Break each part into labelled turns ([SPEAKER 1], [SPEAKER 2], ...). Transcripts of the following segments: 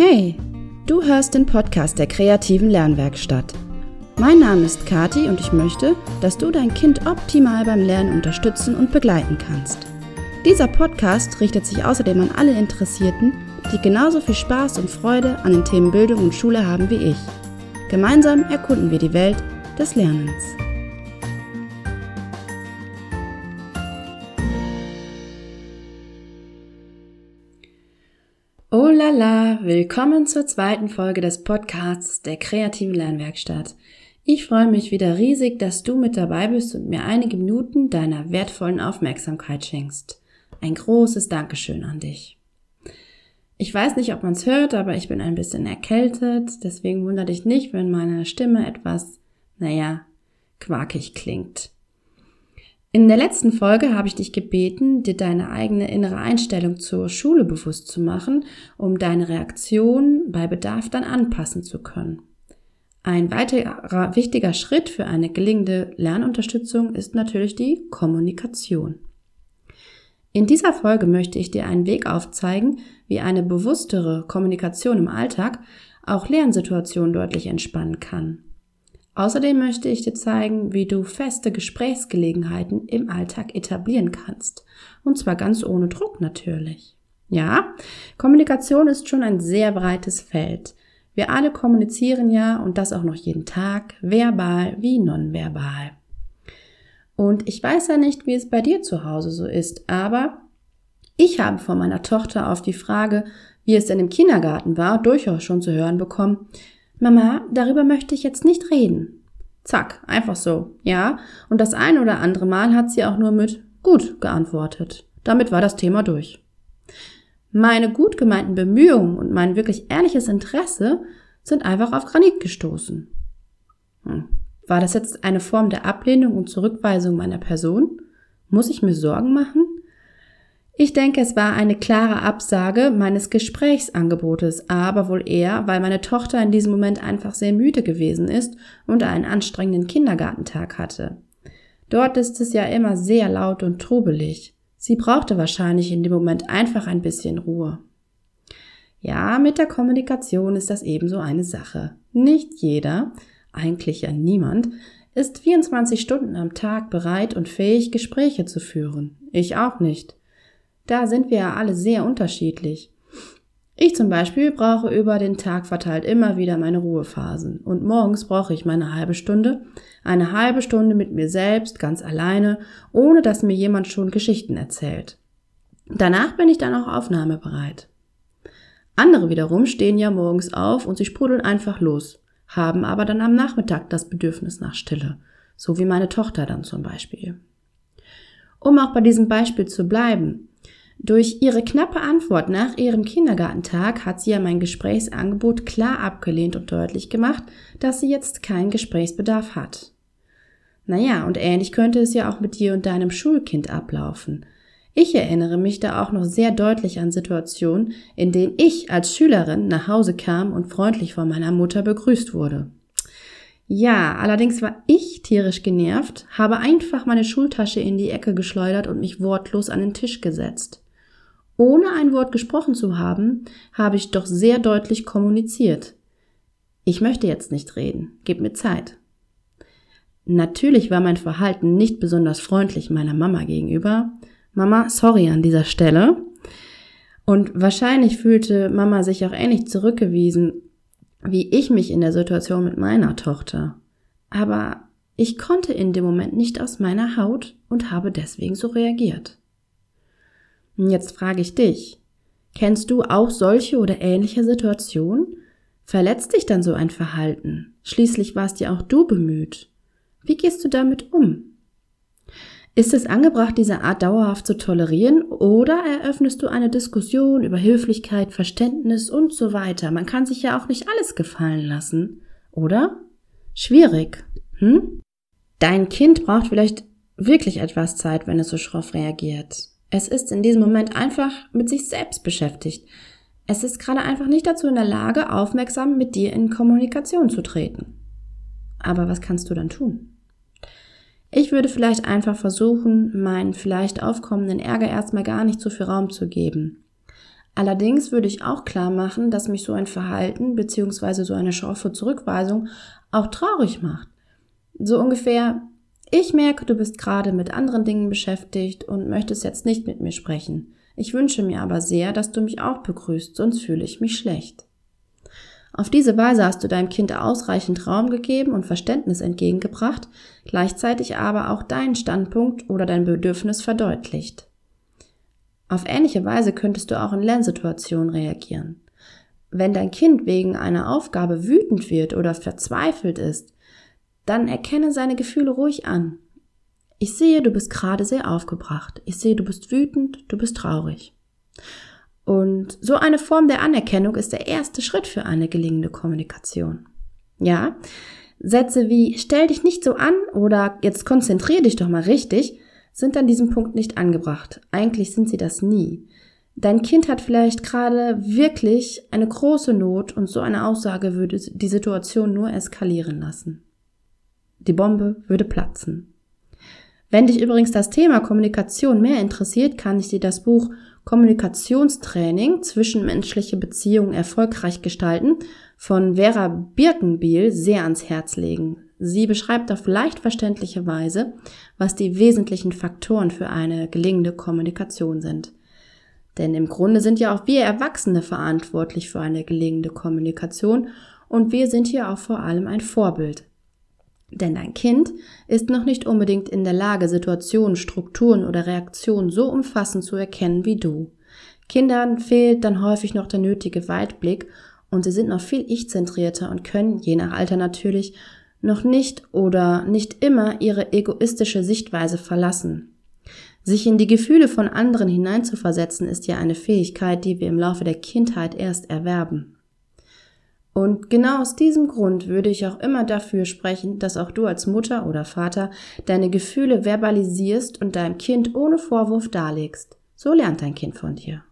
[SPEAKER 1] Hey, du hörst den Podcast der kreativen Lernwerkstatt. Mein Name ist Kati und ich möchte, dass du dein Kind optimal beim Lernen unterstützen und begleiten kannst. Dieser Podcast richtet sich außerdem an alle Interessierten, die genauso viel Spaß und Freude an den Themen Bildung und Schule haben wie ich. Gemeinsam erkunden wir die Welt des Lernens. Oh la la, willkommen zur zweiten Folge des Podcasts der kreativen Lernwerkstatt. Ich freue mich wieder riesig, dass du mit dabei bist und mir einige Minuten deiner wertvollen Aufmerksamkeit schenkst. Ein großes Dankeschön an dich. Ich weiß nicht, ob man es hört, aber ich bin ein bisschen erkältet, deswegen wundere dich nicht, wenn meine Stimme etwas, naja, quakig klingt. In der letzten Folge habe ich dich gebeten, dir deine eigene innere Einstellung zur Schule bewusst zu machen, um deine Reaktion bei Bedarf dann anpassen zu können. Ein weiterer wichtiger Schritt für eine gelingende Lernunterstützung ist natürlich die Kommunikation. In dieser Folge möchte ich dir einen Weg aufzeigen, wie eine bewusstere Kommunikation im Alltag auch Lernsituationen deutlich entspannen kann. Außerdem möchte ich dir zeigen, wie du feste Gesprächsgelegenheiten im Alltag etablieren kannst. Und zwar ganz ohne Druck natürlich. Ja, Kommunikation ist schon ein sehr breites Feld. Wir alle kommunizieren ja und das auch noch jeden Tag, verbal wie nonverbal. Und ich weiß ja nicht, wie es bei dir zu Hause so ist, aber ich habe von meiner Tochter auf die Frage, wie es denn im Kindergarten war, durchaus schon zu hören bekommen, Mama, darüber möchte ich jetzt nicht reden. Zack, einfach so, ja. Und das ein oder andere Mal hat sie auch nur mit gut geantwortet. Damit war das Thema durch. Meine gut gemeinten Bemühungen und mein wirklich ehrliches Interesse sind einfach auf Granit gestoßen. Hm. War das jetzt eine Form der Ablehnung und Zurückweisung meiner Person? Muss ich mir Sorgen machen? Ich denke, es war eine klare Absage meines Gesprächsangebotes, aber wohl eher, weil meine Tochter in diesem Moment einfach sehr müde gewesen ist und einen anstrengenden Kindergartentag hatte. Dort ist es ja immer sehr laut und trubelig. Sie brauchte wahrscheinlich in dem Moment einfach ein bisschen Ruhe. Ja, mit der Kommunikation ist das ebenso eine Sache. Nicht jeder, eigentlich ja niemand, ist 24 Stunden am Tag bereit und fähig, Gespräche zu führen. Ich auch nicht. Da sind wir ja alle sehr unterschiedlich. Ich zum Beispiel brauche über den Tag verteilt immer wieder meine Ruhephasen. Und morgens brauche ich meine halbe Stunde, eine halbe Stunde mit mir selbst, ganz alleine, ohne dass mir jemand schon Geschichten erzählt. Danach bin ich dann auch aufnahmebereit. Andere wiederum stehen ja morgens auf und sie sprudeln einfach los, haben aber dann am Nachmittag das Bedürfnis nach Stille, so wie meine Tochter dann zum Beispiel. Um auch bei diesem Beispiel zu bleiben, durch ihre knappe Antwort nach ihrem Kindergartentag hat sie ja mein Gesprächsangebot klar abgelehnt und deutlich gemacht, dass sie jetzt keinen Gesprächsbedarf hat. Naja, und ähnlich könnte es ja auch mit dir und deinem Schulkind ablaufen. Ich erinnere mich da auch noch sehr deutlich an Situationen, in denen ich als Schülerin nach Hause kam und freundlich von meiner Mutter begrüßt wurde. Ja, allerdings war ich tierisch genervt, habe einfach meine Schultasche in die Ecke geschleudert und mich wortlos an den Tisch gesetzt. Ohne ein Wort gesprochen zu haben, habe ich doch sehr deutlich kommuniziert. Ich möchte jetzt nicht reden, gib mir Zeit. Natürlich war mein Verhalten nicht besonders freundlich meiner Mama gegenüber. Mama, sorry an dieser Stelle. Und wahrscheinlich fühlte Mama sich auch ähnlich zurückgewiesen, wie ich mich in der Situation mit meiner Tochter. Aber ich konnte in dem Moment nicht aus meiner Haut und habe deswegen so reagiert. Jetzt frage ich dich, kennst du auch solche oder ähnliche Situationen? Verletzt dich dann so ein Verhalten? Schließlich warst ja auch du bemüht. Wie gehst du damit um? Ist es angebracht, diese Art dauerhaft zu tolerieren oder eröffnest du eine Diskussion über Höflichkeit, Verständnis und so weiter? Man kann sich ja auch nicht alles gefallen lassen, oder? Schwierig, hm? Dein Kind braucht vielleicht wirklich etwas Zeit, wenn es so schroff reagiert. Es ist in diesem Moment einfach mit sich selbst beschäftigt. Es ist gerade einfach nicht dazu in der Lage, aufmerksam mit dir in Kommunikation zu treten. Aber was kannst du dann tun? Ich würde vielleicht einfach versuchen, meinen vielleicht aufkommenden Ärger erstmal gar nicht so viel Raum zu geben. Allerdings würde ich auch klar machen, dass mich so ein Verhalten bzw. so eine schroffe Zurückweisung auch traurig macht. So ungefähr, ich merke, du bist gerade mit anderen Dingen beschäftigt und möchtest jetzt nicht mit mir sprechen. Ich wünsche mir aber sehr, dass du mich auch begrüßt, sonst fühle ich mich schlecht. Auf diese Weise hast du deinem Kind ausreichend Raum gegeben und Verständnis entgegengebracht, gleichzeitig aber auch deinen Standpunkt oder dein Bedürfnis verdeutlicht. Auf ähnliche Weise könntest du auch in Lernsituationen reagieren. Wenn dein Kind wegen einer Aufgabe wütend wird oder verzweifelt ist, dann erkenne seine Gefühle ruhig an. Ich sehe, du bist gerade sehr aufgebracht. Ich sehe, du bist wütend, du bist traurig. Und so eine Form der Anerkennung ist der erste Schritt für eine gelingende Kommunikation. Ja, Sätze wie stell dich nicht so an oder jetzt konzentrier dich doch mal richtig sind an diesem Punkt nicht angebracht. Eigentlich sind sie das nie. Dein Kind hat vielleicht gerade wirklich eine große Not und so eine Aussage würde die Situation nur eskalieren lassen. Die Bombe würde platzen. Wenn dich übrigens das Thema Kommunikation mehr interessiert, kann ich dir das Buch Kommunikationstraining zwischenmenschliche Beziehungen erfolgreich gestalten von Vera Birkenbiel sehr ans Herz legen. Sie beschreibt auf leicht verständliche Weise, was die wesentlichen Faktoren für eine gelingende Kommunikation sind. Denn im Grunde sind ja auch wir Erwachsene verantwortlich für eine gelingende Kommunikation und wir sind hier auch vor allem ein Vorbild. Denn dein Kind ist noch nicht unbedingt in der Lage, Situationen, Strukturen oder Reaktionen so umfassend zu erkennen wie du. Kindern fehlt dann häufig noch der nötige Weitblick und sie sind noch viel ich-zentrierter und können, je nach Alter natürlich, noch nicht oder nicht immer ihre egoistische Sichtweise verlassen. Sich in die Gefühle von anderen hineinzuversetzen ist ja eine Fähigkeit, die wir im Laufe der Kindheit erst erwerben. Und genau aus diesem Grund würde ich auch immer dafür sprechen, dass auch du als Mutter oder Vater deine Gefühle verbalisierst und deinem Kind ohne Vorwurf darlegst. So lernt dein Kind von dir.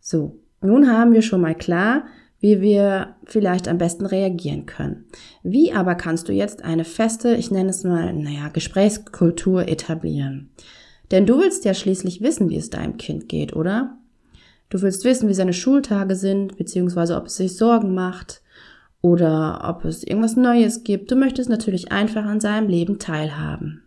[SPEAKER 1] So, nun haben wir schon mal klar, wie wir vielleicht am besten reagieren können. Wie aber kannst du jetzt eine feste, ich nenne es mal, naja, Gesprächskultur etablieren? Denn du willst ja schließlich wissen, wie es deinem Kind geht, oder? Du willst wissen, wie seine Schultage sind, beziehungsweise ob es sich Sorgen macht oder ob es irgendwas Neues gibt. Du möchtest natürlich einfach an seinem Leben teilhaben.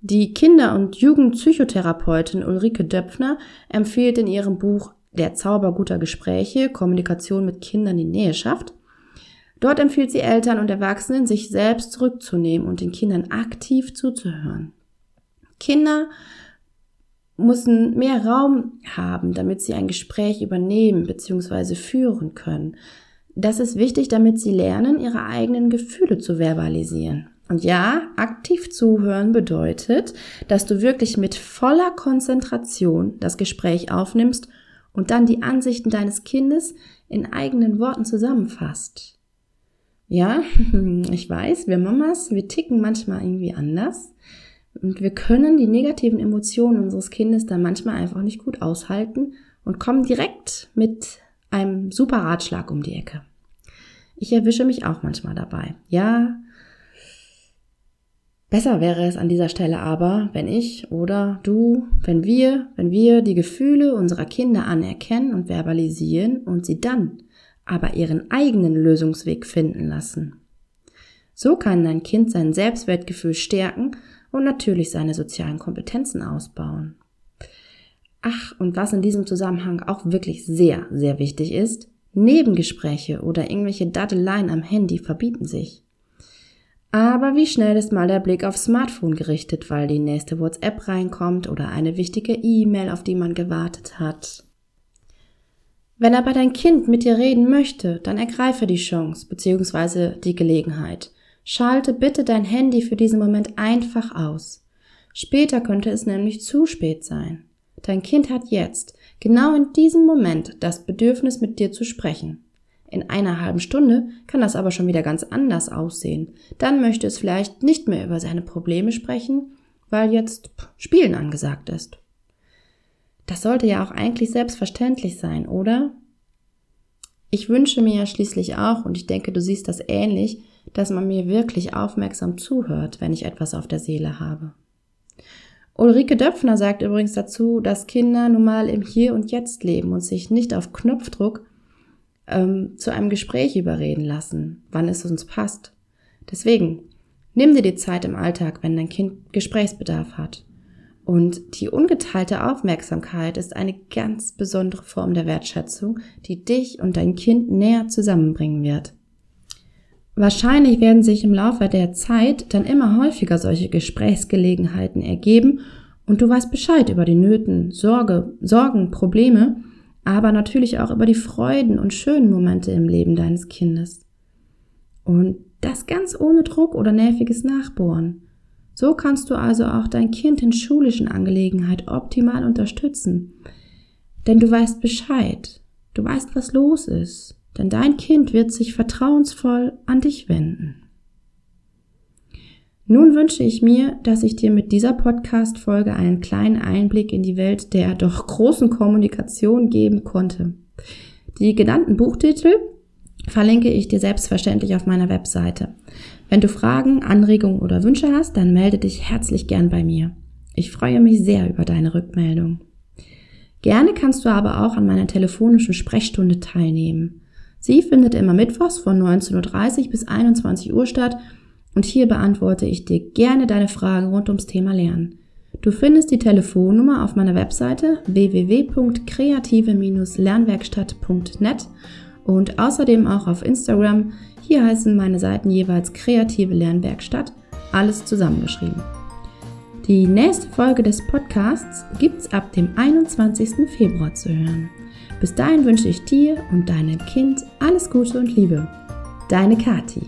[SPEAKER 1] Die Kinder- und Jugendpsychotherapeutin Ulrike Döpfner empfiehlt in ihrem Buch Der Zauber guter Gespräche, Kommunikation mit Kindern die Nähe schafft. Dort empfiehlt sie Eltern und Erwachsenen, sich selbst zurückzunehmen und den Kindern aktiv zuzuhören. Kinder müssen mehr Raum haben, damit sie ein Gespräch übernehmen bzw. führen können. Das ist wichtig, damit sie lernen, ihre eigenen Gefühle zu verbalisieren. Und ja, aktiv zuhören bedeutet, dass du wirklich mit voller Konzentration das Gespräch aufnimmst und dann die Ansichten deines Kindes in eigenen Worten zusammenfasst. Ja, ich weiß, wir Mamas, wir ticken manchmal irgendwie anders. Und wir können die negativen Emotionen unseres Kindes dann manchmal einfach nicht gut aushalten und kommen direkt mit einem super Ratschlag um die Ecke. Ich erwische mich auch manchmal dabei. Ja, besser wäre es an dieser Stelle aber, wenn ich oder du, wenn wir, wenn wir die Gefühle unserer Kinder anerkennen und verbalisieren und sie dann aber ihren eigenen Lösungsweg finden lassen. So kann dein Kind sein Selbstwertgefühl stärken und natürlich seine sozialen Kompetenzen ausbauen. Ach, und was in diesem Zusammenhang auch wirklich sehr, sehr wichtig ist, Nebengespräche oder irgendwelche Daddeleien am Handy verbieten sich. Aber wie schnell ist mal der Blick aufs Smartphone gerichtet, weil die nächste WhatsApp reinkommt oder eine wichtige E-Mail, auf die man gewartet hat. Wenn aber dein Kind mit dir reden möchte, dann ergreife die Chance bzw. die Gelegenheit. Schalte bitte dein Handy für diesen Moment einfach aus. Später könnte es nämlich zu spät sein. Dein Kind hat jetzt, genau in diesem Moment, das Bedürfnis mit dir zu sprechen. In einer halben Stunde kann das aber schon wieder ganz anders aussehen. Dann möchte es vielleicht nicht mehr über seine Probleme sprechen, weil jetzt Spielen angesagt ist. Das sollte ja auch eigentlich selbstverständlich sein, oder? Ich wünsche mir ja schließlich auch, und ich denke, du siehst das ähnlich, dass man mir wirklich aufmerksam zuhört, wenn ich etwas auf der Seele habe. Ulrike Döpfner sagt übrigens dazu, dass Kinder nun mal im Hier und Jetzt leben und sich nicht auf Knopfdruck ähm, zu einem Gespräch überreden lassen, wann es uns passt. Deswegen, nimm dir die Zeit im Alltag, wenn dein Kind Gesprächsbedarf hat. Und die ungeteilte Aufmerksamkeit ist eine ganz besondere Form der Wertschätzung, die dich und dein Kind näher zusammenbringen wird. Wahrscheinlich werden sich im Laufe der Zeit dann immer häufiger solche Gesprächsgelegenheiten ergeben und du weißt Bescheid über die Nöten, Sorge, Sorgen, Probleme, aber natürlich auch über die Freuden und schönen Momente im Leben deines Kindes. Und das ganz ohne Druck oder nerviges Nachbohren. So kannst du also auch dein Kind in schulischen Angelegenheiten optimal unterstützen. Denn du weißt Bescheid. Du weißt, was los ist. Denn dein Kind wird sich vertrauensvoll an dich wenden. Nun wünsche ich mir, dass ich dir mit dieser Podcast-Folge einen kleinen Einblick in die Welt der doch großen Kommunikation geben konnte. Die genannten Buchtitel verlinke ich dir selbstverständlich auf meiner Webseite. Wenn du Fragen, Anregungen oder Wünsche hast, dann melde dich herzlich gern bei mir. Ich freue mich sehr über deine Rückmeldung. Gerne kannst du aber auch an meiner telefonischen Sprechstunde teilnehmen. Sie findet immer mittwochs von 19.30 Uhr bis 21 Uhr statt und hier beantworte ich dir gerne deine Fragen rund ums Thema Lernen. Du findest die Telefonnummer auf meiner Webseite www.kreative-lernwerkstatt.net und außerdem auch auf Instagram. Hier heißen meine Seiten jeweils Kreative Lernwerkstatt, alles zusammengeschrieben. Die nächste Folge des Podcasts gibt's ab dem 21. Februar zu hören. Bis dahin wünsche ich dir und deinem Kind alles Gute und Liebe. Deine Kati.